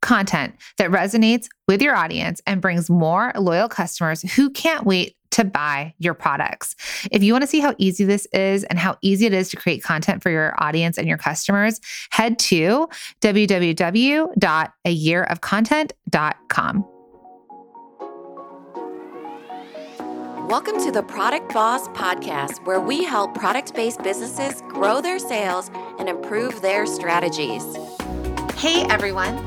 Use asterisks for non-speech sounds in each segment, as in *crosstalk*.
content that resonates with your audience and brings more loyal customers who can't wait to buy your products. If you want to see how easy this is and how easy it is to create content for your audience and your customers, head to www.ayearofcontent.com. Welcome to the Product Boss Podcast, where we help product based businesses grow their sales and improve their strategies. Hey everyone,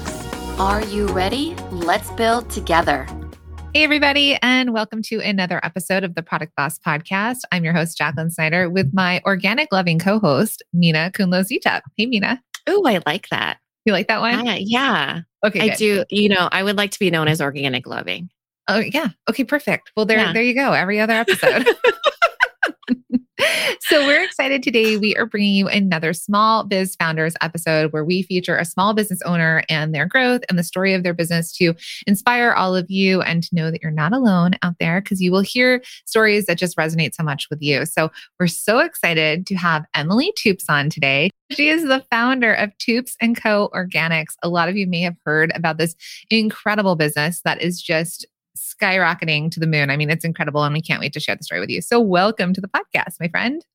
Are you ready? Let's build together. Hey, everybody, and welcome to another episode of the Product Boss Podcast. I'm your host, Jacqueline Snyder, with my organic loving co host, Minna Khounlo-Sithep. Hey, Minna. Oh, I like that. You like that one? Uh, yeah. Okay. I good. do. You know, I would like to be known as organic loving. Oh, yeah. Okay, perfect. Well, there, Yeah. there you go. Every other episode. *laughs* *laughs* so we're excited today. We are bringing you another Small Biz Founders episode where we feature a small business owner and their growth and the story of their business to inspire all of you and to know that you're not alone out there because you will hear stories that just resonate so much with you. So we're so excited to have Emilie Toups on today. She is the founder of Toops and Co. Organics. A lot of you may have heard about this incredible business that is just skyrocketing to the moon. I mean, it's incredible, and we can't wait to share the story with you. So, welcome to the podcast, my friend.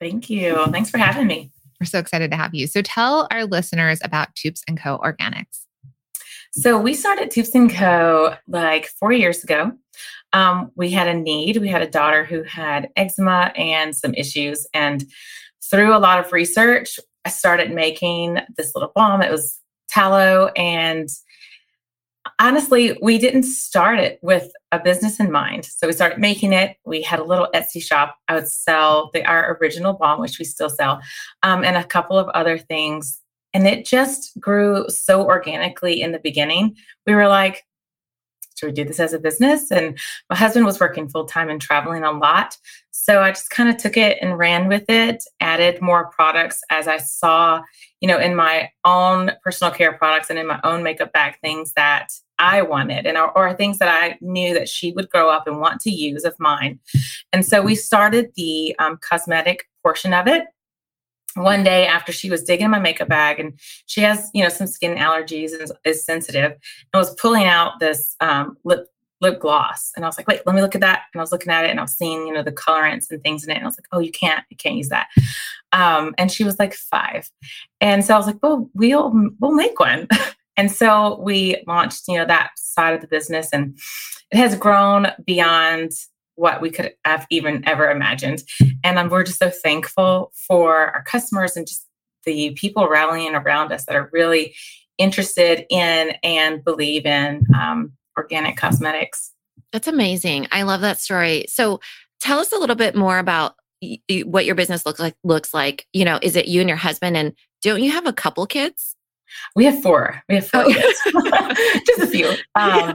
Thank you. Thanks for having me. We're so excited to have you. So, tell our listeners about Toups and Co. Organics. So we started Toups and Co. like four years ago. Um, we had a need. We had a daughter who had eczema and some issues, and through a lot of research, I started making this little balm. It was tallow, and honestly, we didn't start it with a business in mind. So we started making it. We had a little Etsy shop. I would sell the our original balm, which we still sell, um, and a couple of other things. And it just grew so organically in the beginning. We were like, should we do this as a business? And my husband was working full time and traveling a lot. So I just kind of took it and ran with it, added more products as I saw, you know, in my own personal care products and in my own makeup bag things that I wanted and or, or things that I knew that she would grow up and want to use of mine. And so we started the um, cosmetic portion of it one day after she was digging in my makeup bag and she has you know some skin allergies and is sensitive and was pulling out this um, lip lip gloss. And i was like wait let me look at that. And i was looking at it and i was seeing you know the colorants and things in it and i was like oh you can't you can't use that. Um, and she was like five. And so i was like well we'll we'll make one. *laughs* And so we launched you know that side of the business and it has grown beyond what we could have even ever imagined. And um, we're just so thankful for our customers and just the people rallying around us that are really interested in and believe in um, organic cosmetics. That's amazing. I love that story. So tell us a little bit more about y- what your business looks like looks like. You know, is it you and your husband and don't you have a couple kids? We have four. We have four Oh. kids, *laughs* just a few. *laughs* Um,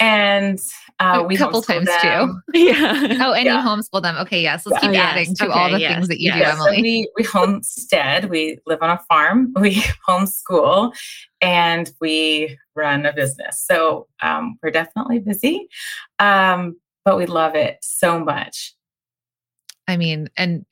and Uh, a couple times them. too. *laughs* *laughs* Yeah. Oh, and yeah. you homeschool them. Okay, yes. Let's yeah. keep oh, adding yes. to okay, all the yes. things that you yes. do, Emilie. So we we homestead. We live on a farm. *laughs* We homeschool, and we run a business. So um, we're definitely busy, um, but we love it so much. I mean, and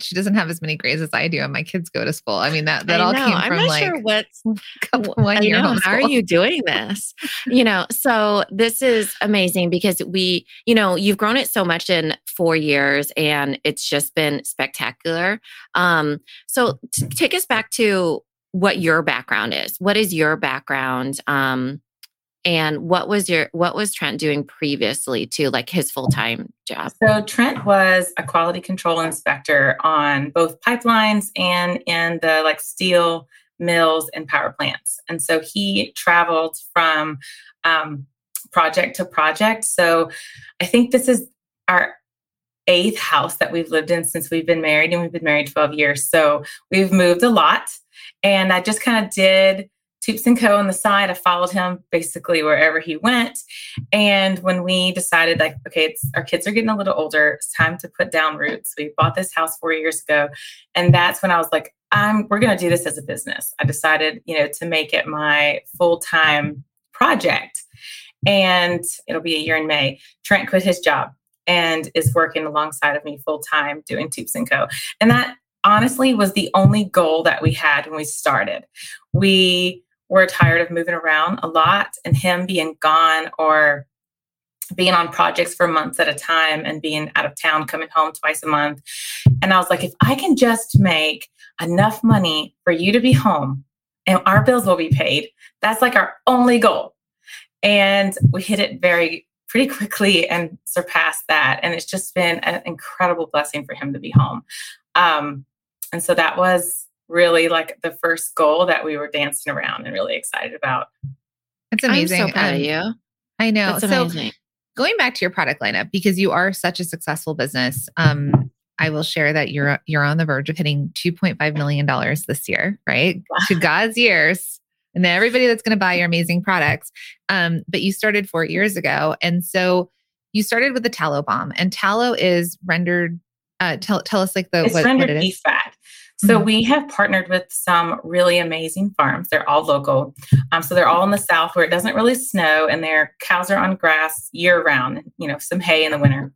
she doesn't have as many grades as I do, and my kids go to school. I mean that that all came I'm from like sure what's *laughs* one year. Know, how are you doing this? you know, so this is amazing because we, you know, you've grown it so much in four years, and it's just been spectacular. Um, so t- take us back to what your background is. What is your background? Um, and what was your what was Trent doing previously to like his full-time job? So Trent was a quality control inspector on both pipelines and in the like steel mills and power plants. And so he traveled from um, project to project. So I think this is our eighth house that we've lived in since we've been married, and we've been married 12 years. So we've moved a lot. And I just kind of did Toups and Co. on the side. I followed him basically wherever he went. And when we decided, like, okay, it's our kids are getting a little older, it's time to put down roots. We bought this house four years ago, and that's when I was like, I'm we're going to do this as a business. I decided, you know, to make it my full time project, and it'll be a year in May. Trent quit his job and is working alongside of me full time doing Toups and Co. And that honestly was the only goal that we had when we started. We were tired of moving around a lot and him being gone or being on projects for months at a time and being out of town, coming home twice a month. And I was like, if I can just make enough money for you to be home and our bills will be paid, that's like our only goal. And we hit it very pretty quickly and surpassed that. And it's just been an incredible blessing for him to be home. Um, and so that was really like the first goal that we were dancing around and really excited about. It's amazing. I'm so proud um, of you. I know. That's so amazing. going back to your product lineup, because you are such a successful business, um, I will share that you're you're on the verge of hitting 2.5 million dollars this year, right? Wow. To God's years. And then everybody that's going to buy your amazing products. Um, but you started four years ago. And so you started with the tallow balm, and tallow is rendered. Uh, tell, tell us like the it's what, rendered what it beef fat. So mm-hmm. we have partnered with some really amazing farms. They're all local. Um, so they're all in the south where it doesn't really snow and their cows are on grass year round, you know, some hay in the winter.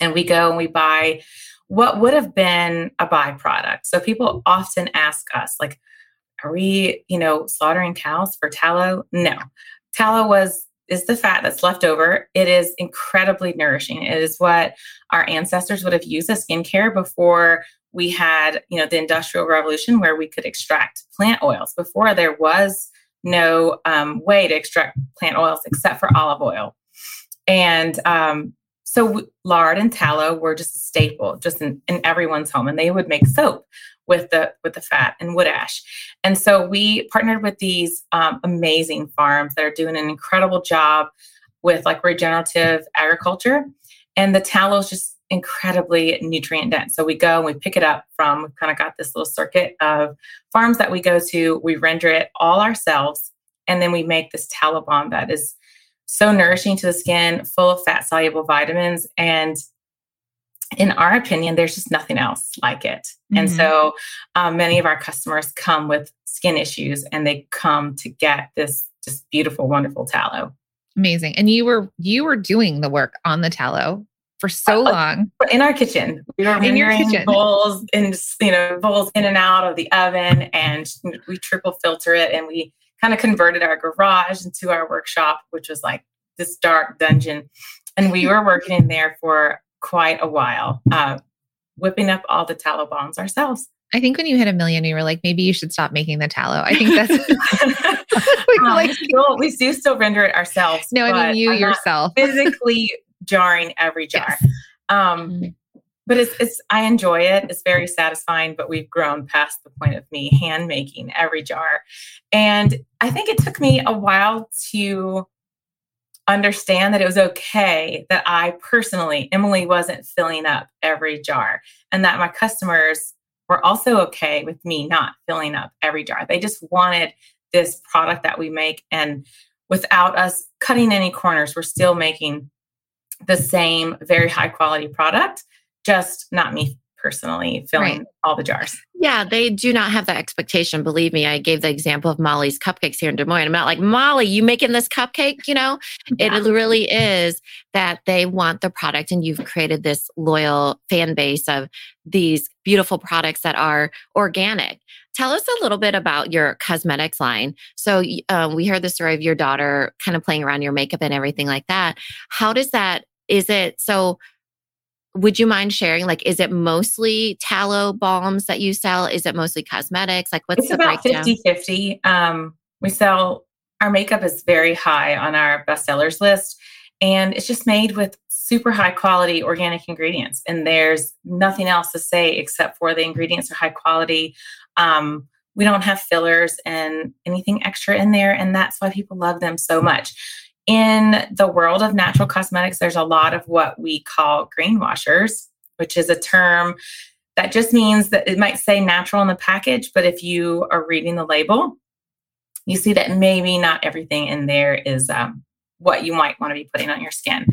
And we go and we buy what would have been a byproduct. So people often ask us, like, are we, you know, slaughtering cows for tallow? No. Tallow was is the fat that's left over. It is incredibly nourishing. It is what our ancestors would have used as skincare before we had, you know, the industrial revolution where we could extract plant oils. Before there was no um, way to extract plant oils except for olive oil. And um, so lard and tallow were just a staple, just in, in everyone's home, and they would make soap with the with the fat and wood ash. And so we partnered with these um, amazing farms that are doing an incredible job with like regenerative agriculture. And the tallow is just incredibly nutrient dense. So we go and we pick it up from, we've kind of got this little circuit of farms that we go to. We render it all ourselves. And then we make this tallow balm that is so nourishing to the skin, full of fat soluble vitamins. And in our opinion, there's just nothing else like it. Mm-hmm. And so um, many of our customers come with skin issues and they come to get this just beautiful, wonderful tallow. Amazing. And you were you were doing the work on the tallow for so uh, long. In our kitchen, we were in your kitchen. bowls and you know bowls in and out of the oven, and we triple filter it, and we kind of converted our garage into our workshop, which was like this dark dungeon, and we were working in there for quite a while, uh, whipping up all the tallow balms ourselves. I think when you hit a million, you were like, maybe you should stop making the tallow. I think that's *laughs* *laughs* we, um, like, still, we do still render it ourselves. No, I mean you I'm yourself. physically jarring every jar. Yes. Um, mm-hmm. But it's, it's, I enjoy it. It's very satisfying, but we've grown past the point of me hand making every jar. And I think it took me a while to understand that it was okay that I personally, Emilie, wasn't filling up every jar and that my customers were also okay with me not filling up every jar. They just wanted this product that we make and without us cutting any corners. We're still making the same very high quality product, just not me personally filling right. all the jars. Yeah, they do not have that expectation. Believe me, I gave the example of Molly's cupcakes here in Des Moines. I'm not like, Molly, you making this cupcake? You know, yeah. it really is that they want the product and you've created this loyal fan base of these beautiful products that are organic. Tell us a little bit about your cosmetics line. So, um, we heard the story of your daughter kind of playing around your makeup and everything like that. How does that, is it so? would you mind sharing like is it mostly tallow balms that you sell is it mostly cosmetics like what's it's the about breakdown 50 50 um, we sell our makeup is very high on our bestsellers list and it's just made with super high quality organic ingredients and there's nothing else to say except for the ingredients are high quality um, we don't have fillers and anything extra in there and that's why people love them so much in the world of natural cosmetics, there's a lot of what we call greenwashers, which is a term that just means that it might say natural in the package, but if you are reading the label, you see that maybe not everything in there is um, what you might want to be putting on your skin.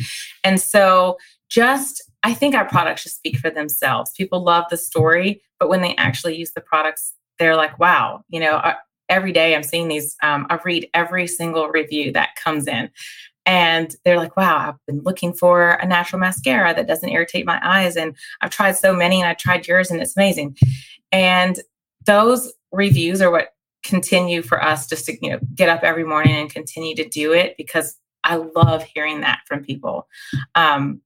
And so, just I think our products just speak for themselves. People love the story, but when they actually use the products, they're like, wow, you know, every day I'm seeing these, um, I read every single review that comes in. And they're like, wow, I've been looking for a natural mascara that doesn't irritate my eyes. And I've tried so many and I tried yours and it's amazing. And those reviews are what continue for us just to, you know, get up every morning and continue to do it because I love hearing that from people. Um,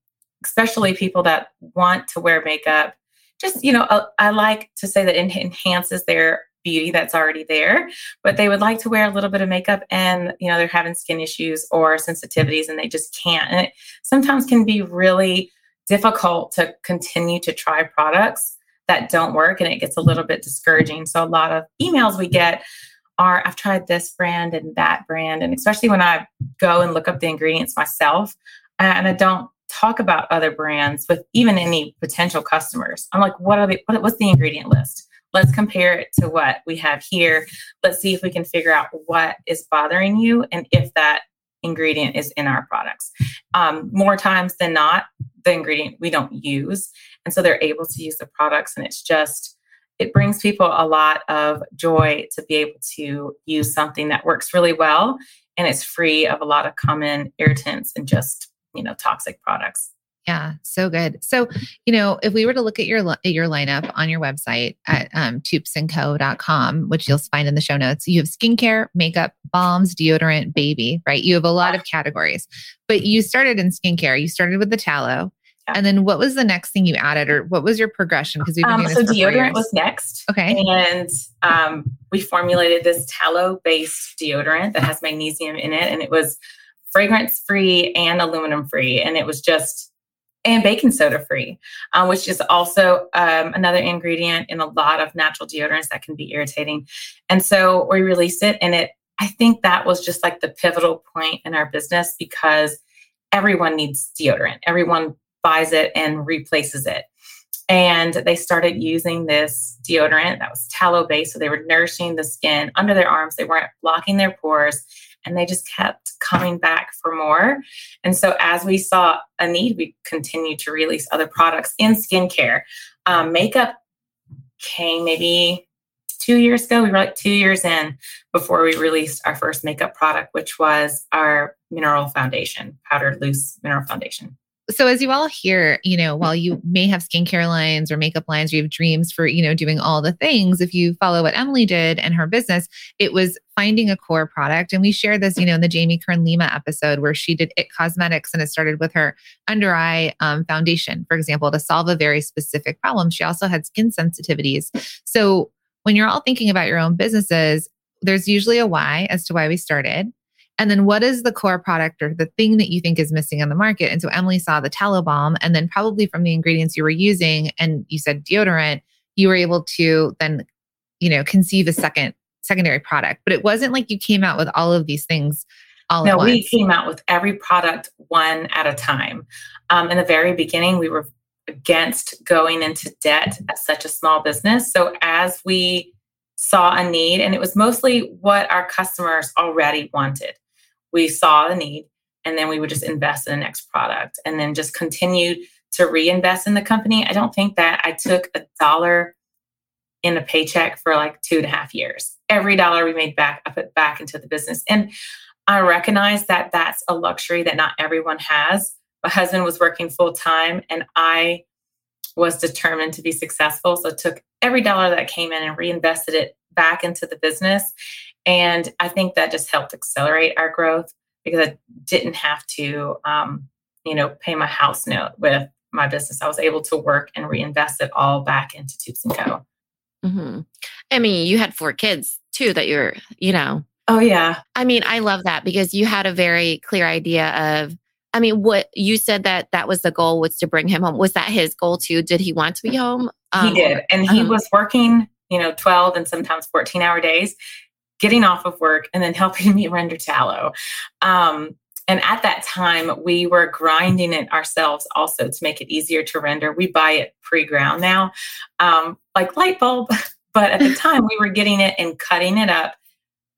especially people that want to wear makeup. Just, you know, uh, I like to say that it enhances their beauty that's already there, but they would like to wear a little bit of makeup and, you know, they're having skin issues or sensitivities and they just can't. And it sometimes can be really difficult to continue to try products that don't work and it gets a little bit discouraging. So a lot of emails we get are I've tried this brand and that brand. And especially when I go and look up the ingredients myself and I don't talk about other brands with even any potential customers. I'm like, what are the what, what's the ingredient list? let's compare it to what we have here. Let's see if we can figure out what is bothering you and if that ingredient is in our products. Um, more times than not, the ingredient we don't use. And so they're able to use the products, and it's just, it brings people a lot of joy to be able to use something that works really well and it's free of a lot of common irritants and just, you know, toxic products. Yeah, so good. So, you know, if we were to look at your at your lineup on your website at um, toupsandco.com, which you'll find in the show notes, you have skincare, makeup, balms, deodorant, baby, right? You have a lot of categories. But you started in skincare. You started with the tallow. Yeah. And then what was the next thing you added or what was your progression? Because we've been doing um, doing so deodorant was next. Okay. And um, we formulated this tallow based deodorant that has magnesium in it. And it was fragrance free and aluminum free. And it was just and baking soda free, uh, which is also um, another ingredient in a lot of natural deodorants that can be irritating. And so we released it, and it I think that was just like the pivotal point in our business because everyone needs deodorant. Everyone buys it and replaces it. And they started using this deodorant that was tallow based. So they were nourishing the skin under their arms. They weren't blocking their pores and they just kept coming back for more. And so, as we saw a need, we continued to release other products in skincare. Um, makeup came maybe two years ago. We were like two years in before we released our first makeup product, which was our mineral foundation, powdered loose mineral foundation so as you all hear, you know, while you may have skincare lines or makeup lines, or you have dreams for, you know, doing all the things, if you follow what Emilie did and her business, it was finding a core product. And we shared this, you know, in the Jamie Kern Lima episode where she did IT Cosmetics and it started with her under eye um, foundation, for example, to solve a very specific problem. She also had skin sensitivities. So when you're all thinking about your own businesses, there's usually a why as to why we started. And then what is the core product or the thing that you think is missing on the market? And so Emilie saw the tallow balm, and then probably from the ingredients you were using, and you said deodorant, you were able to then, you know, conceive a second secondary product. But it wasn't like you came out with all of these things all at once. no, we came out with every product one at a time. Um, in the very beginning, we were against going into debt as such a small business. So as we saw a need, and it was mostly what our customers already wanted we saw the need and then we would just invest in the next product and then just continue to reinvest in the company. I don't think that I took a dollar in a paycheck for like two and a half years. Every dollar we made back, I put back into the business. And I recognize that that's a luxury that not everyone has. My husband was working full time and I was determined to be successful. So I took every dollar that came in and reinvested it back into the business. And I think that just helped accelerate our growth because I didn't have to, um, you know, pay my house note with my business. I was able to work and reinvest it all back into Toups and Co. Mm-hmm. I mean, you had four kids too that you're, you know. Oh, yeah. I mean, I love that because you had a very clear idea of, I mean, what you said that that was the goal was to bring him home. Was that his goal too? Did he want to be home? Um, he did. And he um, was working, you know, 12 and sometimes 14 hour days, getting off of work and then helping *laughs* me render tallow. Um, and at that time, we were grinding it ourselves also to make it easier to render. We buy it pre ground now, um, like light bulb. *laughs* But at the *laughs* time, we were getting it and cutting it up,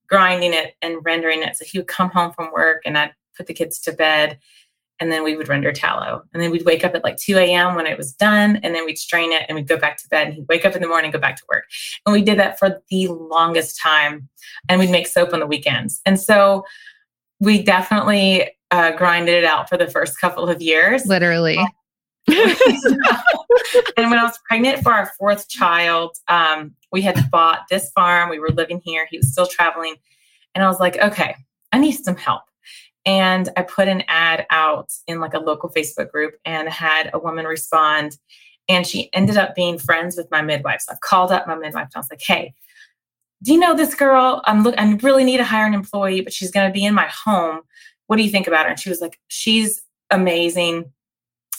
grinding it and rendering it. So he would come home from work and I'd put the kids to bed and then we would render tallow. And then we'd wake up at like 2 a.m. when it was done, and then we'd strain it and we'd go back to bed. And he'd wake up in the morning, go back to work. And we did that for the longest time. And we'd make soap on the weekends. And so we definitely uh, grinded it out for the first couple of years. Literally. *laughs* and when I was pregnant for our fourth child, um, we had bought this farm. We were living here. He was still traveling. And I was like, okay, I need some help. And I put an ad out in like a local Facebook group and had a woman respond. And she ended up being friends with my midwife. So I called up my midwife and I was like, hey, do you know this girl? I'm look I really need to hire an employee, but she's gonna be in my home. What do you think about her? And she was like, she's amazing.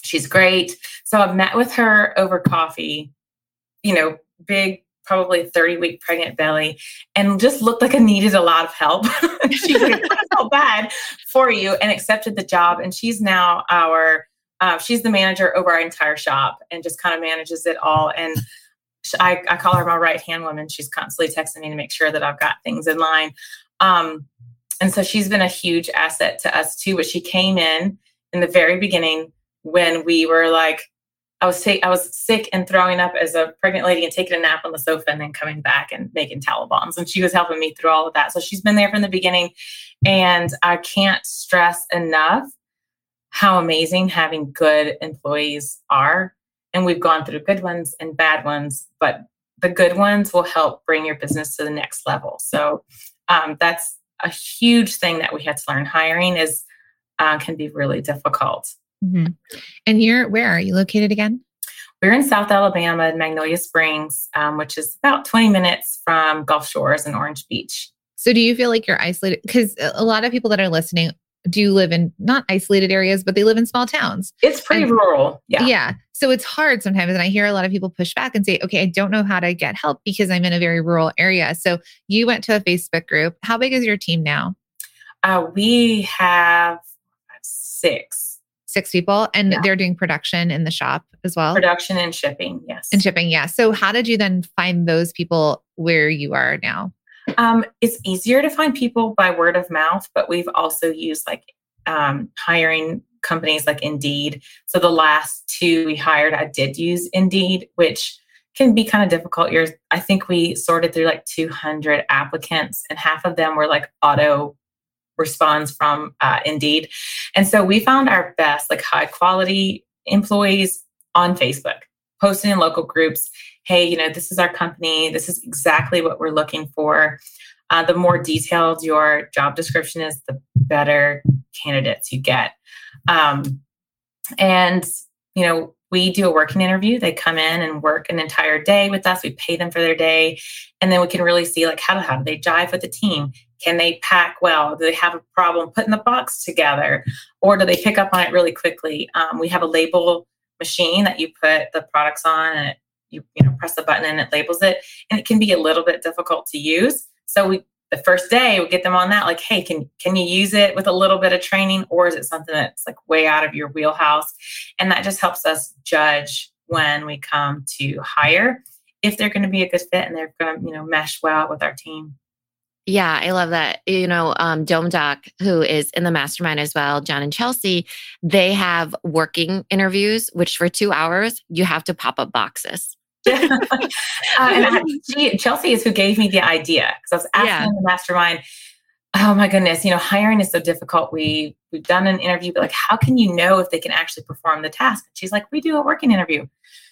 She's great. So I met with her over coffee, you know, big, probably 30 week pregnant belly, and just looked like I needed a lot of help. *laughs* I felt bad for you and accepted the job. And she's now our, uh, she's the manager over our entire shop and just kind of manages it all. And I, I call her my right hand woman. She's constantly texting me to make sure that I've got things in line. Um, and so she's been a huge asset to us too. But she came in in the very beginning when we were like, I was I was sick and throwing up as a pregnant lady and taking a nap on the sofa and then coming back and making tallow balms. And she was helping me through all of that. So she's been there from the beginning. And I can't stress enough how amazing having good employees are and we've gone through good ones and bad ones, but the good ones will help bring your business to the next level. So um, that's a huge thing that we had to learn. Hiring is uh, can be really difficult. Mm-hmm. And you're where are you located again? We're in South Alabama, Magnolia Springs, um, which is about 20 minutes from Gulf Shores and Orange Beach. So, do you feel like you're isolated? Because a lot of people that are listening do live in not isolated areas, but they live in small towns. It's pretty and, rural. Yeah. Yeah. So it's hard sometimes. And I hear a lot of people push back and say, okay, I don't know how to get help because I'm in a very rural area. So you went to a Facebook group. How big is your team now? Uh, we have six. Six people. And yeah. they're doing production in the shop as well. Production and shipping. Yes. And shipping. Yeah. So how did you then find those people where you are now? Um, it's easier to find people by word of mouth, but we've also used like um, hiring companies like Indeed. So the last two we hired, I did use Indeed, which can be kind of difficult. Years, I think we sorted through like 200 applicants, and half of them were like auto responds from uh, Indeed. And so we found our best, like high quality employees on Facebook, posting in local groups hey, you know, this is our company. This is exactly what we're looking for. Uh, the more detailed your job description is, the better candidates you get. Um, and, you know, we do a working interview. They come in and work an entire day with us. We pay them for their day. And then we can really see like how, how do they jive with the team? Can they pack well? Do they have a problem putting the box together? Or do they pick up on it really quickly? Um, we have a label machine that you put the products on and it you you know press the button and it labels it and it can be a little bit difficult to use so we the first day we get them on that like hey can can you use it with a little bit of training or is it something that's like way out of your wheelhouse and that just helps us judge when we come to hire if they're going to be a good fit and they're going to you know mesh well with our team Yeah, I love that. You know, um, Dome Doc, who is in the mastermind as well, John and Chelsea, they have working interviews, which for two hours, you have to pop up boxes. uh, *laughs* and *laughs* she, Chelsea is who gave me the idea because I was asking yeah. the mastermind, oh my goodness, you know, hiring is so difficult. We we've done an interview, but like, how can you know if they can actually perform the task? And she's like, we do a working interview.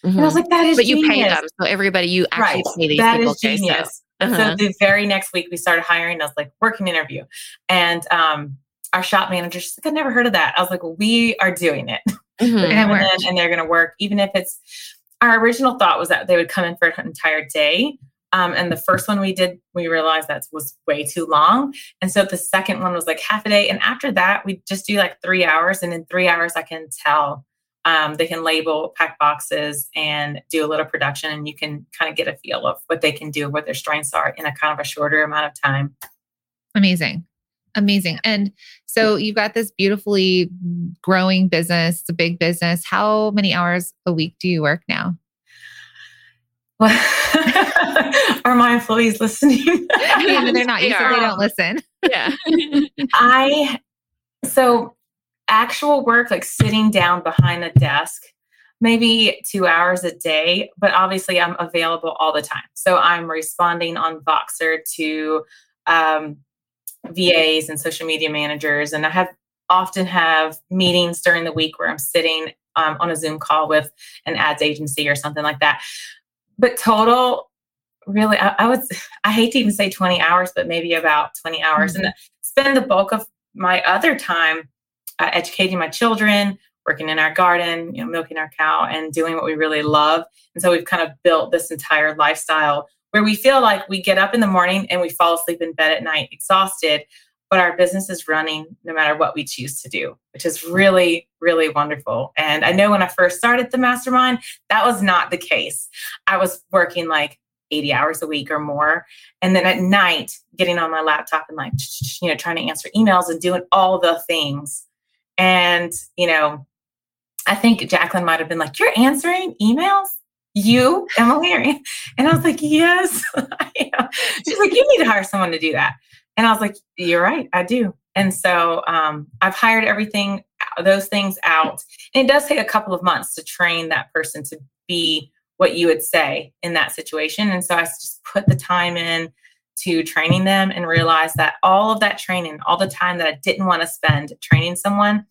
Mm-hmm. And I was mm-hmm. like, that is but genius. you pay them, so everybody you actually right. pay these that people. That is genius. So. Uh-huh. so the very next week we started hiring. I was like, working interview, and um, our shop manager, she's like, I never heard of that. I was like, well, we are doing it, mm-hmm. *laughs* and, and they're going to work, even if it's. Our original thought was that they would come in for an entire day, um, and the first one we did, we realized that was way too long. And so the second one was like half a day. And after that, we just do like three hours. And in three hours, I can tell um, they can label, pack boxes, and do a little production. And you can kind of get a feel of what they can do, what their strengths are in a kind of a shorter amount of time. Amazing. Amazing. And so you've got this beautifully growing business, it's a big business. How many hours a week do you work now? *laughs* Are my employees listening? *laughs* yeah, they're not. You said they don't listen. Yeah. *laughs* I so actual work like sitting down behind a desk maybe two hours a day, but obviously I'm available all the time. So I'm responding on Voxer to um, VAs and social media managers, and I have often have meetings during the week where I'm sitting um, on a Zoom call with an ads agency or something like that but total really I, I, would i hate to even say 20 hours but maybe about 20 hours mm-hmm. and spend the bulk of my other time uh, educating my children working in our garden you know milking our cow and doing what we really love and so we've kind of built this entire lifestyle where we feel like we get up in the morning and we fall asleep in bed at night exhausted but our business is running no matter what we choose to do, which is really, really wonderful. And I know when I first started the mastermind, that was not the case. I was working like 80 hours a week or more. And then at night, getting on my laptop and like, *tsk* you know, trying to answer emails and doing all the things. And, you know, I think Jacqueline might have been like, You're answering emails? You, Emilie? *laughs* And I was like, Yes, *laughs* She's like, You need to hire someone to do that. And I was like, you're right, I do. And so um, I've hired everything, those things out. And it does take a couple of months to train that person to be what you would say in that situation. And so I just put the time in to training them and realize that all of that training, all the time that I didn't want to spend training someone,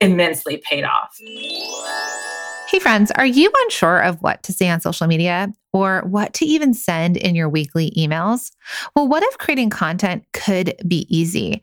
immensely paid off. Hey, friends, are you unsure of what to say on social media or what to even send in your weekly emails? Well, what if creating content could be easy?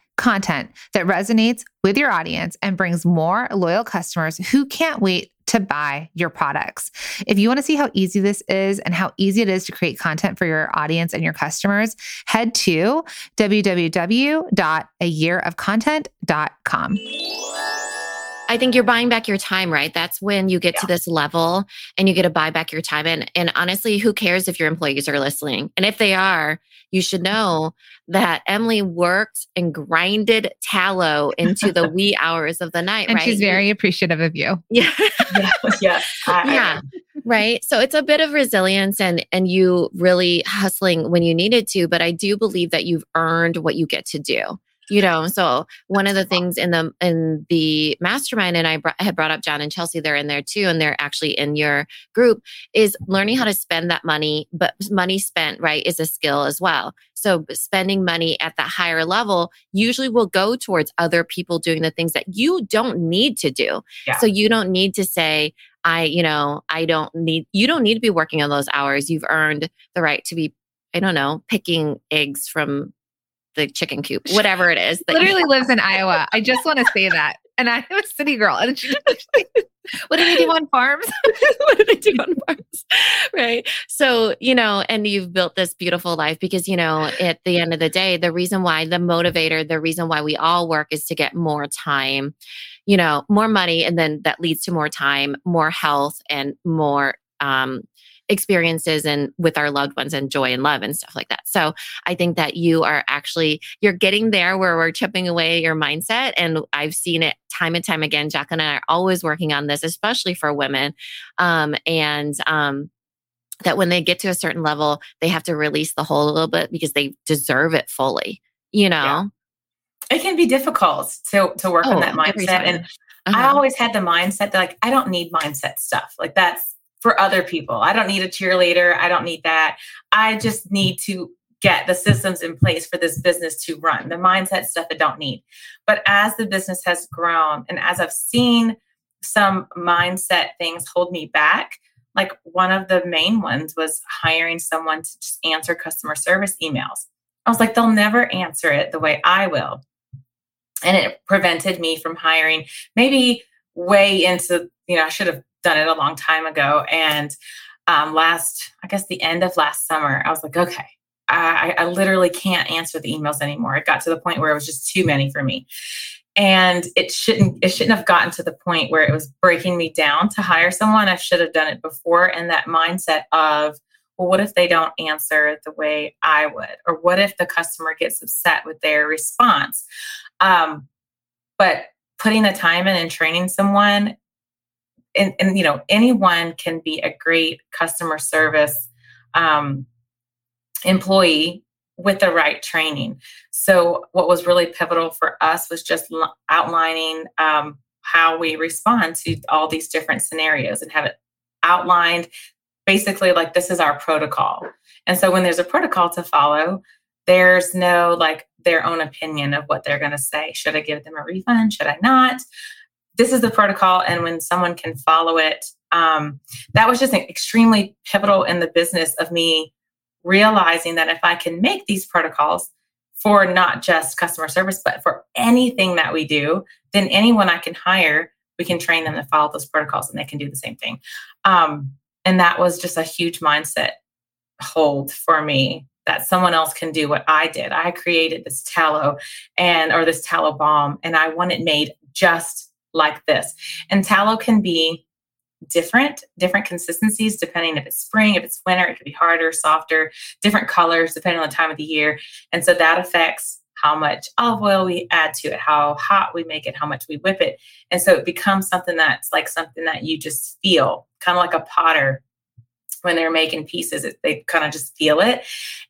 content that resonates with your audience and brings more loyal customers who can't wait to buy your products. If you want to see how easy this is and how easy it is to create content for your audience and your customers, head to www.ayearofcontent.com. I think you're buying back your time, right? That's when you get yeah. to this level and you get to buy back your time. And, and honestly, who cares if your employees are listening? And if they are, you should know that Emilie worked and grinded tallow into the *laughs* wee hours of the night. And right? she's very appreciative of you. *laughs* Yeah. yeah. Yeah. yeah. Right. So it's a bit of resilience and and you really hustling when you needed to, but I do believe that you've earned what you get to do you know so one of the things in the in the mastermind and i br- had brought up john and chelsea they're in there too and they're actually in your group is learning how to spend that money but money spent right is a skill as well so spending money at that higher level usually will go towards other people doing the things that you don't need to do yeah. so you don't need to say I, you know, I don't need, you don't need to be working on those hours. You've earned the right to be, I don't know, picking eggs from the chicken coop, whatever it is. Literally lives in Iowa. I just want to say that. And I'm a city girl. And she what do they do on farms? *laughs* what do they do on farms? Right. So, you know, and you've built this beautiful life because, you know, at the end of the day, the reason why the motivator, the reason why we all work is to get more time, you know, more money. And then that leads to more time, more health, and more um, experiences and with our loved ones and joy and love and stuff like that. So I think that you are actually you're getting there where we're chipping away your mindset and I've seen it time and time again. Jack and I are always working on this, especially for women. Um, and um, that when they get to a certain level, they have to release the hold a little bit because they deserve it fully, you know? Yeah. It can be difficult to to work oh, on that mindset. And uh-huh. I always had the mindset that like I don't need mindset stuff. Like that's for other people. I don't need a cheerleader. I don't need that. I just need to get the systems in place for this business to run, the mindset stuff I don't need. But as the business has grown and as I've seen some mindset things hold me back, like one of the main ones was hiring someone to just answer customer service emails. I was like, they'll never answer it the way I will. And it prevented me from hiring maybe way into, you know, I should have done it a long time ago. And um, last, I guess the end of last summer, I was like, okay, I, I literally can't answer the emails anymore. It got to the point where it was just too many for me. And it shouldn't it shouldn't have gotten to the point where it was breaking me down to hire someone. I should have done it before. And that mindset of, well, what if they don't answer the way I would? Or what if the customer gets upset with their response? Um, but putting the time in and training someone and, and you know anyone can be a great customer service um, employee with the right training. So what was really pivotal for us was just l- outlining um, how we respond to all these different scenarios and have it outlined basically like this is our protocol. And so when there's a protocol to follow there's no like their own opinion of what they're going to say. Should i give them a refund? Should i not this is the protocol and when someone can follow it um, that was just extremely pivotal in the business of me realizing that if i can make these protocols for not just customer service but for anything that we do then anyone i can hire we can train them to follow those protocols and they can do the same thing um, and that was just a huge mindset hold for me that someone else can do what I did. I created this tallow and or this tallow balm and I want it made just like this. And tallow can be different, different consistencies depending if it's spring, if it's winter, it could be harder, softer, different colors depending on the time of the year. And so that affects how much olive oil we add to it, how hot we make it, how much we whip it. And so it becomes something that's like something that you just feel, kind of like a potter when they're making pieces, they kind of just feel it.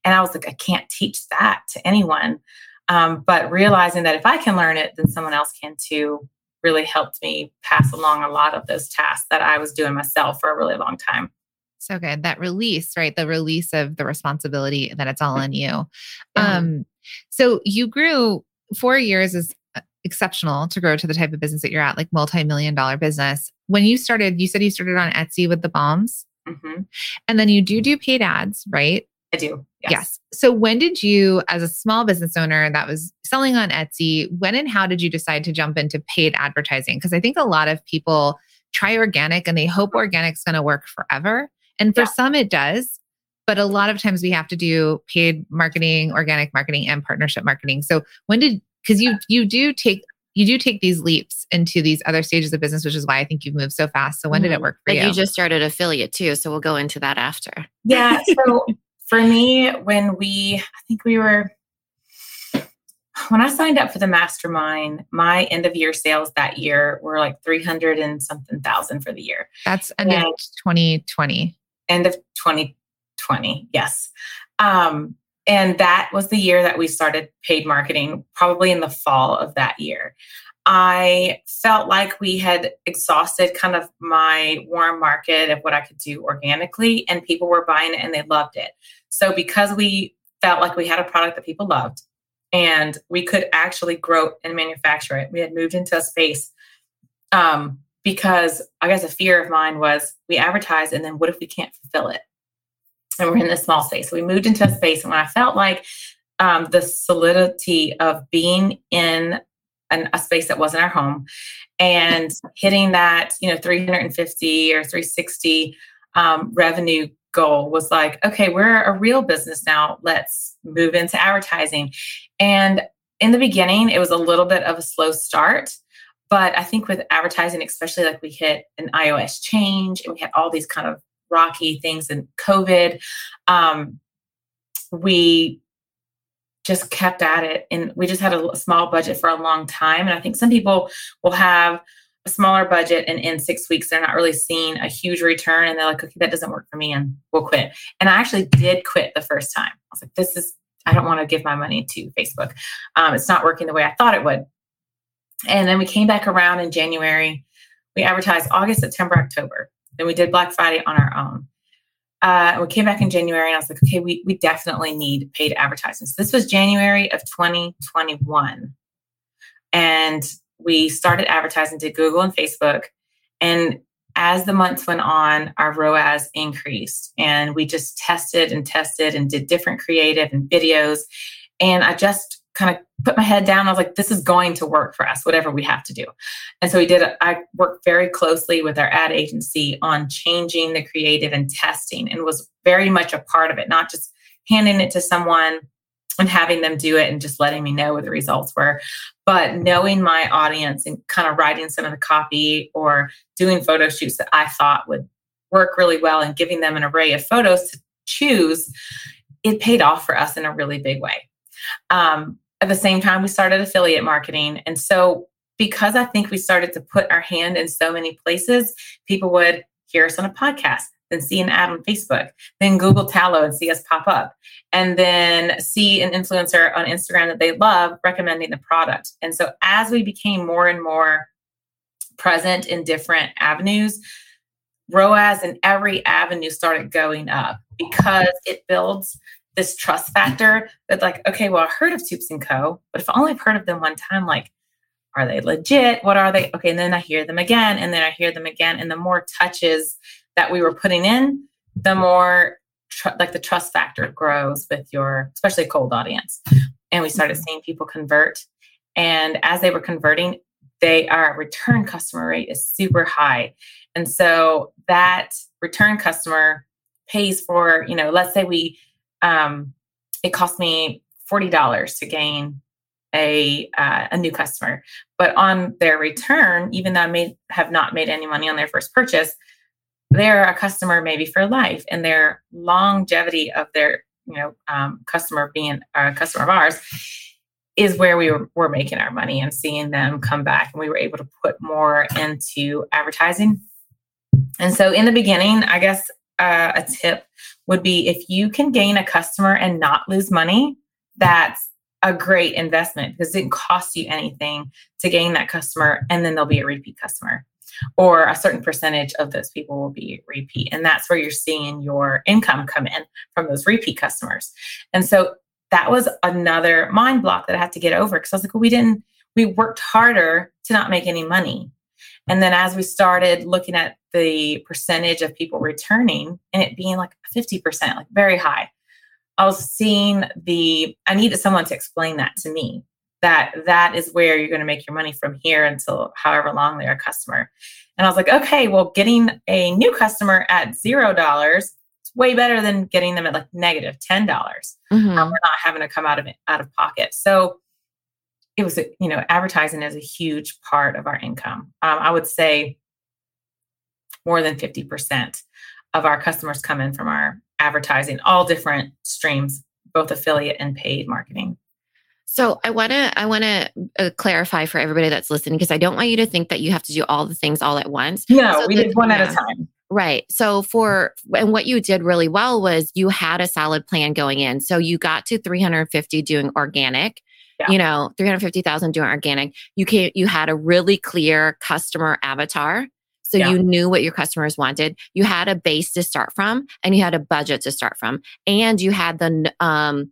And I was like, I can't teach that to anyone. Um, but realizing that if I can learn it, then someone else can too really helped me pass along a lot of those tasks that I was doing myself for a really long time. So good. That release, right? The release of the responsibility that it's all on you. Yeah. Um, so you grew four years is uh, exceptional to grow to the type of business that you're at, like multi-million dollar business. When you started, you said you started on Etsy with the balms. Mm-hmm. And then you do do paid ads, right? I do. Yes. yes. So when did you, as a small business owner that was selling on Etsy, when and how did you decide to jump into paid advertising? Because I think a lot of people try organic and they hope organic's going to work forever. And for yeah. some, it does. But a lot of times we have to do paid marketing, organic marketing, and partnership marketing. So when did because you you do take you do take these leaps into these other stages of business, which is why I think you've moved so fast. So when mm-hmm. did it mm-hmm. work for like you? You just started affiliate too, so we'll go into that after. *laughs* *laughs* Yeah. So for me, when we, I think we were, when I signed up for the mastermind, my end of year sales that year were like 300 and something thousand for the year. That's end and of 2020. End of 2020, yes. Um, and that was the year that we started paid marketing, probably in the fall of that year. I felt like we had exhausted kind of my warm market of what I could do organically, and people were buying it and they loved it. So, because we felt like we had a product that people loved and we could actually grow and manufacture it, we had moved into a space um, because I guess a fear of mine was we advertise and then what if we can't fulfill it? And we're in this small space. So we moved into a space, and when I felt like um, the solidity of being in an, a space that wasn't our home. And *laughs* hitting that you know 350 or 360 um, revenue goal was like okay we're a real business now. Let's move into advertising. And in the beginning it was a little bit of a slow start. But i think with advertising especially like we hit an ios change and we had all these kind of rocky things in covid um, we just kept at it. And we just had a small budget for a long time. And i think some people will have a smaller budget and in six weeks they're not really seeing a huge return. And they're like okay that doesn't work for me and we'll quit. And i actually did quit the first time. I was like this is i don't want to give my money to facebook. Um, it's not working the way i thought it would. And then we came back around in january. We advertised august september october. Then we did black friday on our own uh, we came back in January and I was like, okay, we, we definitely need paid advertising. So this was January of 2021. And we started advertising to Google and Facebook. And as the months went on, our ROAS increased. And we just tested and tested and did different creative and videos. And I just kind of put my head down. I was like, this is going to work for us, whatever we have to do. And so we did, I worked very closely with our ad agency on changing the creative and testing and was very much a part of it, not just handing it to someone and having them do it and just letting me know what the results were, but knowing my audience and kind of writing some of the copy or doing photo shoots that I thought would work really well and giving them an array of photos to choose, it paid off for us in a really big way. Um, at the same time, we started affiliate marketing. And so, because I think we started to put our hand in so many places, people would hear us on a podcast, then see an ad on Facebook, then Google Tallow and see us pop up, and then see an influencer on Instagram that they love recommending the product. And so, as we became more and more present in different avenues, ROAS in every avenue started going up because it builds this trust factor that like, okay, well, I heard of Toups and Co., but if I only heard of them one time, like, are they legit? What are they? Okay, and then I hear them again, and then I hear them again, and the more touches that we were putting in, the more tr- like the trust factor grows with your, especially cold audience. And we started mm-hmm. seeing people convert, and as they were converting, they our return customer rate is super high, and so that return customer pays for you know, let's say we um, it cost me $40 to gain a uh, a new customer. But on their return even though i may have not made any money on their first purchase they're a customer maybe for life and their longevity of their you know um, customer being a customer of ours is where we were, were making our money and seeing them come back and we were able to put more into advertising. And so in the beginning i guess uh, a tip would be if you can gain a customer and not lose money, that's a great investment because it didn't cost you anything to gain that customer and then they'll be a repeat customer or a certain percentage of those people will be repeat. And that's where you're seeing your income come in from those repeat customers. And so that was another mind block that i had to get over because i was like well we didn't we worked harder to not make any money and then as we started looking at the percentage of people returning and it being like 50%, like very high, I was seeing the, I needed someone to explain that to me that that is where you're going to make your money from here until however long they're a customer. And I was like, okay, well, getting a new customer at zero dollars is way better than getting them at like negative ten dollars. Mm-hmm. Um, we're not having to come out of it out of pocket. So it was, you know, advertising is a huge part of our income. Um, I would say more than 50% of our customers come in from our advertising, all different streams, both affiliate and paid marketing. So I want to I want to uh, clarify for everybody that's listening because I don't want you to think that you have to do all the things all at once. No, so we did one yeah. at a time. Right. So for and what you did really well was you had a solid plan going in. So you got to 350 doing organic. Yeah. You know, 350,000 doing organic. You can you had a really clear customer avatar. So yeah. you knew what your customers wanted. You had a base to start from and you had a budget to start from. And you had the um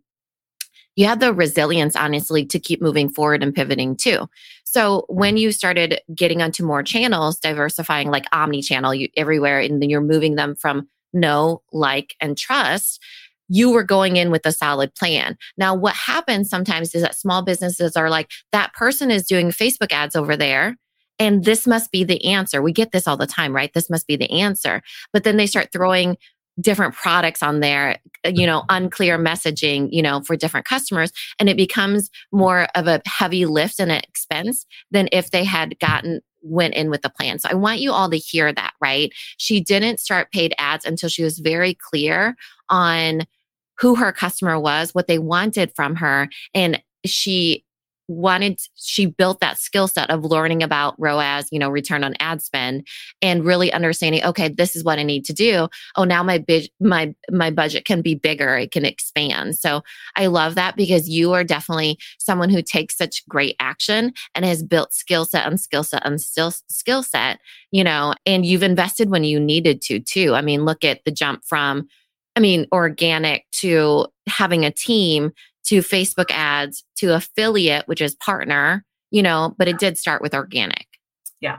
you had the resilience honestly to keep moving forward and pivoting too. So when you started getting onto more channels, diversifying like omni-channel you, everywhere, and then you're moving them from know, like, and trust, you were going in with a solid plan. Now, what happens sometimes is that small businesses are like, that person is doing Facebook ads over there. And this must be the answer. We get this all the time, right? This must be the answer. But then they start throwing different products on there, uh, you know, *laughs* unclear messaging, you know, for different customers. And it becomes more of a heavy lift and an expense than if they had gotten went in with the plan. So I want you all to hear that, right? She didn't start paid ads until she was very clear on who her customer was, what they wanted from her. And she wanted she built that skill set of learning about ROAS, you know, return on ad spend and really understanding, okay, this is what I need to do. Oh, now my big my my budget can be bigger, it can expand. So I love that because you are definitely someone who takes such great action and has built skill set and skill set and still skill set, you know, and you've invested when you needed to too. I mean, look at the jump from I mean, organic to having a team to Facebook ads to affiliate, which is partner, you know, but it did start with organic. Yeah.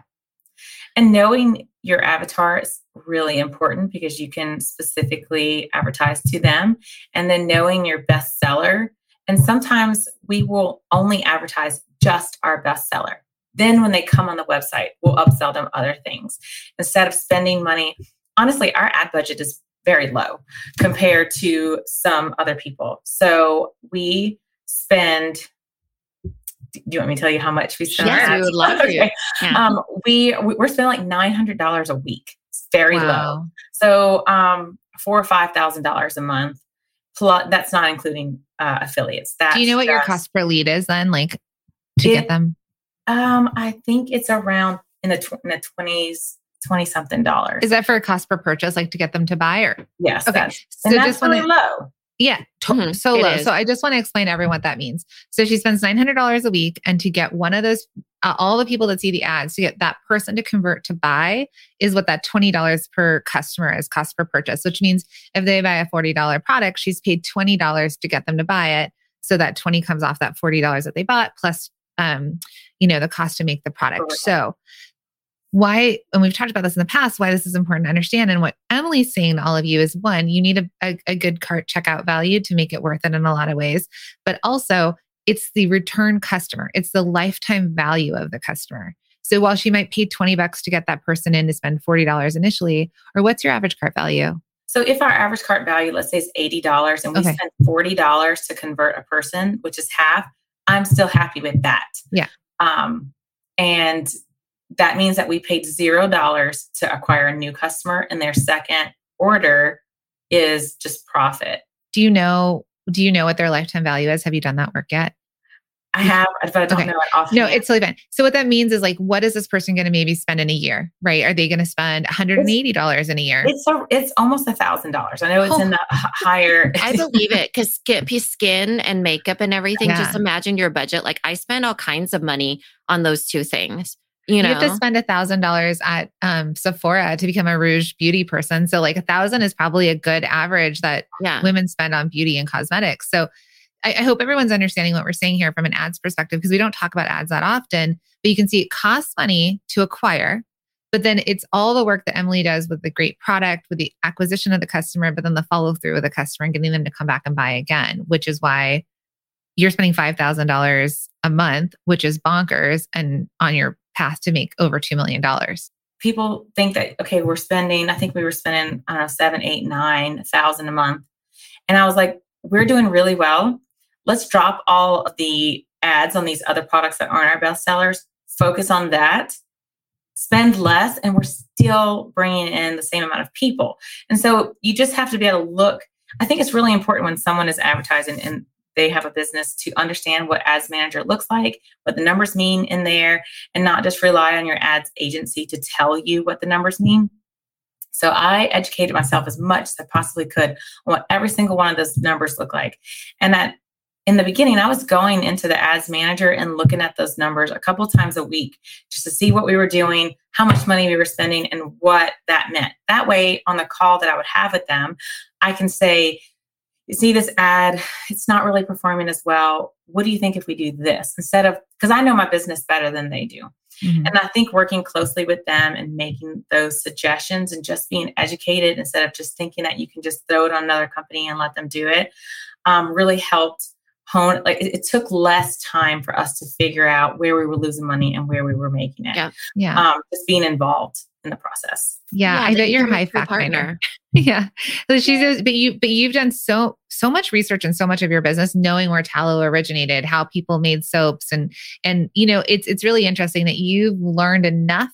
And knowing your avatar is really important because you can specifically advertise to them. And then knowing your best seller. And sometimes we will only advertise just our best seller. Then when they come on the website, we'll upsell them other things. Instead of spending money, honestly, our ad budget is very low compared to some other people. So we spend. Do you want me to tell you how much we spend? Yes, we would love *laughs* okay. Yeah. Um, we we're spending like nine hundred dollars a week. It's very wow. low. So um, four or five thousand dollars a month. Plus, that's not including uh, affiliates. That do you know what your cost per lead is then? Like to it, get them? Um, I think it's around in the tw- in the twenties 20 something dollars. Is that for a cost per purchase, like to get them to buy or? Yes. Okay. That's, so and that's just really low. Yeah, to- mm-hmm. so it low. Is. So I just want to explain to everyone what that means. So she spends $900 a week and to get one of those, uh, all the people that see the ads, to get that person to convert to buy is what that $20 per customer is cost per purchase, which means if they buy a $40 product, she's paid $20 to get them to buy it. So that 20 comes off that $40 that they bought plus, um, you know, the cost to make the product. So why, and we've talked about this in the past, why this is important to understand. And what Emilie's saying to all of you is one, you need a, a, a good cart checkout value to make it worth it in a lot of ways. But also, it's the return customer, it's the lifetime value of the customer. So while she might pay 20 bucks to get that person in to spend $40 initially, or what's your average cart value? So if our average cart value, let's say is $80 and we okay. spend $40 to convert a person, which is half, I'm still happy with that. Yeah. Um, and that means that we paid zero dollars to acquire a new customer and their second order is just profit. Do you know do you know what their lifetime value is? Have you done that work yet? I have, but I don't okay. know it often. No, it's totally fine. So what that means is like, what is this person going to maybe spend in a year, right? Are they going to spend $180 in a year? It's a, it's almost a thousand dollars. I know it's oh. in the oh. higher. *laughs* I believe it because skin and makeup and everything. Yeah. Just imagine your budget. Like I spend all kinds of money on those two things. You, know? you have to spend a thousand dollars at um, Sephora to become a Rouge beauty person. So like a thousand is probably a good average that yeah. women spend on beauty and cosmetics. So I, I hope everyone's understanding what we're saying here from an ads perspective because we don't talk about ads that often. But you can see it costs money to acquire, but then it's all the work that Emilie does with the great product, with the acquisition of the customer, but then the follow through with the customer and getting them to come back and buy again, which is why you're spending $5,000 a month, which is bonkers, and on your to make over $2 million. People think that, okay, we're spending, I think we were spending, I don't know, seven, eight, nine thousand a month. And I was like, we're doing really well. Let's drop all of the ads on these other products that aren't our best sellers, focus on that, spend less, and we're still bringing in the same amount of people. And so you just have to be able to look. I think it's really important when someone is advertising and they have a business to understand what ads manager looks like, what the numbers mean in there, and not just rely on your ads agency to tell you what the numbers mean. So I educated myself as much as I possibly could on what every single one of those numbers look like. And that in the beginning, I was going into the ads manager and looking at those numbers a couple times a week just to see what we were doing, how much money we were spending, and what that meant. That way, on the call that I would have with them, I can say, you see this ad, it's not really performing as well. What do you think if we do this instead of, because I know my business better than they do. Mm-hmm. And I think working closely with them and making those suggestions and just being educated instead of just thinking that you can just throw it on another company and let them do it um, really helped hone like it, it, took less time for us to figure out where we were losing money and where we were making it. Yeah. Yeah. Um, just being involved in the process. Yeah, yeah I bet you're high fact partner. *laughs* yeah. So she's but you but you've done so so much research and so much of your business knowing where tallow originated, how people made soaps and and you know, it's it's really interesting that you've learned enough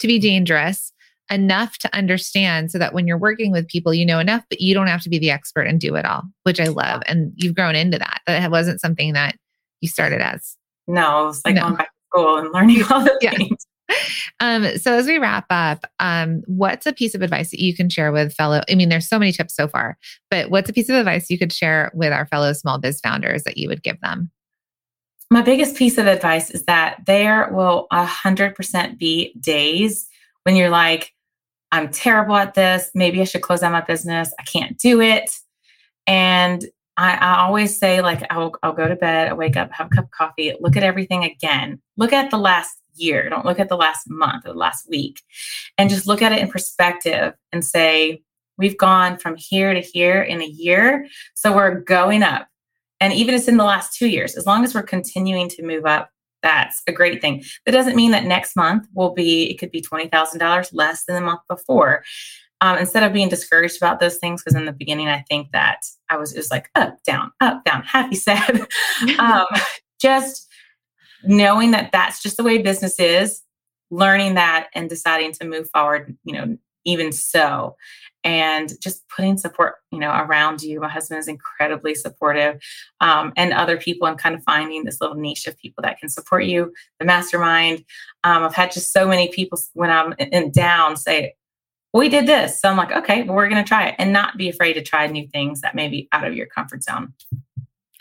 to be dangerous enough to understand so that when you're working with people, you know enough, but you don't have to be the expert and do it all, which I love. And you've grown into that. That wasn't something that you started as. No, it was like no. going back to school and learning *laughs* all the yeah. things. Um, so as we wrap up, um, what's a piece of advice that you can share with fellow? I mean, there's so many tips so far, but what's a piece of advice you could share with our fellow small biz founders that you would give them? My biggest piece of advice is that there will a hundred percent be days when you're like, I'm terrible at this. Maybe I should close down my business. I can't do it. And I, I, always say, like, I'll, I'll go to bed, I wake up, have a cup of coffee, look at everything again. Look at the last year. Don't look at the last month or the last week. And just look at it in perspective and say, we've gone from here to here in a year. So we're going up. And even if it's in the last two years, as long as we're continuing to move up, that's a great thing. That doesn't mean that next month will be, it could be $20,000 less than the month before. Um, instead of being discouraged about those things, because in the beginning, I think that I was just like up, down, up, down, *laughs* happy, sad. *laughs* um, just knowing that that's just the way business is, learning that and deciding to move forward, you know, even so and just putting support you know around you. My husband is incredibly supportive um, and other people and kind of finding this little niche of people that can support you the mastermind. Um, i've had just so many people when i'm in down say we did this. So i'm like okay well we're going to try it and not be afraid to try new things that may be out of your comfort zone.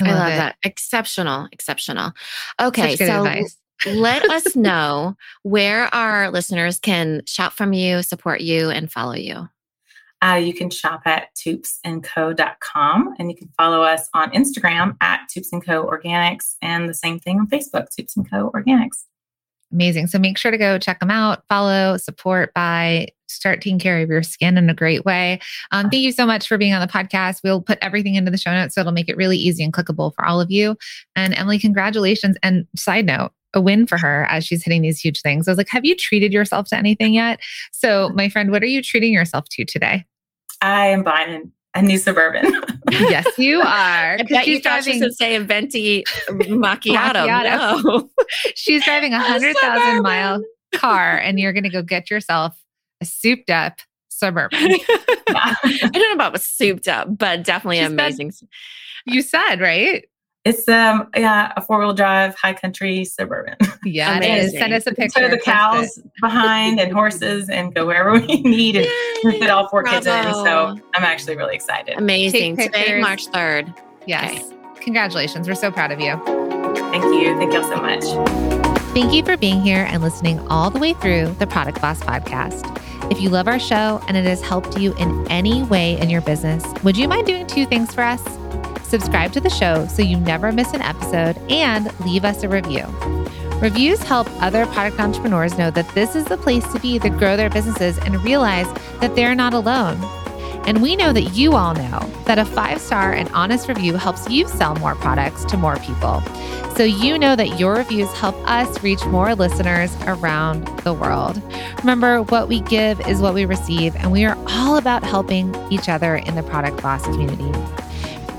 I love, I love that. exceptional exceptional. Okay so advice. *laughs* let us know where our listeners can shop from you support you and follow you uh, you can shop at toupsandco.com and you can follow us on Instagram at Toups and Co Organics and the same thing on Facebook, Toups and Co Organics. Amazing. So make sure to go check them out, follow, support, buy, start taking care of your skin in a great way. Um, thank you so much for being on the podcast. We'll put everything into the show notes so it'll make it really easy and clickable for all of you. And Emilie, congratulations. And side note, a win for her as she's hitting these huge things. I was like, have you treated yourself to anything yet? So, my friend, what are you treating yourself to today? I am buying a new suburban. yes, you *laughs* are. I bet you thought driving, she should say a venti macchiato. macchiato. No, *laughs* she's driving a hundred thousand mile car, and you're going to go get yourself a souped up suburban. *laughs* I don't know about souped up, but definitely she amazing. Said, you said right. It's um yeah a four wheel drive high country suburban. Yeah, *laughs* it is. Send us a picture. Put the cows behind and horses and go wherever we *laughs* need and fit all four Bravo. kids in. So I'm actually really excited. Amazing. Today, March third. Yes. Okay. Congratulations. We're so proud of you. Thank you. Thank you all so much. Thank you for being here and listening all the way through the Product Boss podcast. If you love our show and it has helped you in any way in your business, would you mind doing two things for us? Subscribe to the show so you never miss an episode, and leave us a review. Reviews help other product entrepreneurs know that this is the place to be to grow their businesses and realize that they're not alone. And we know that you all know that a five star and honest review helps you sell more products to more people. So you know that your reviews help us reach more listeners around the world. Remember, what we give is what we receive, and we are all about helping each other in the Product Boss community.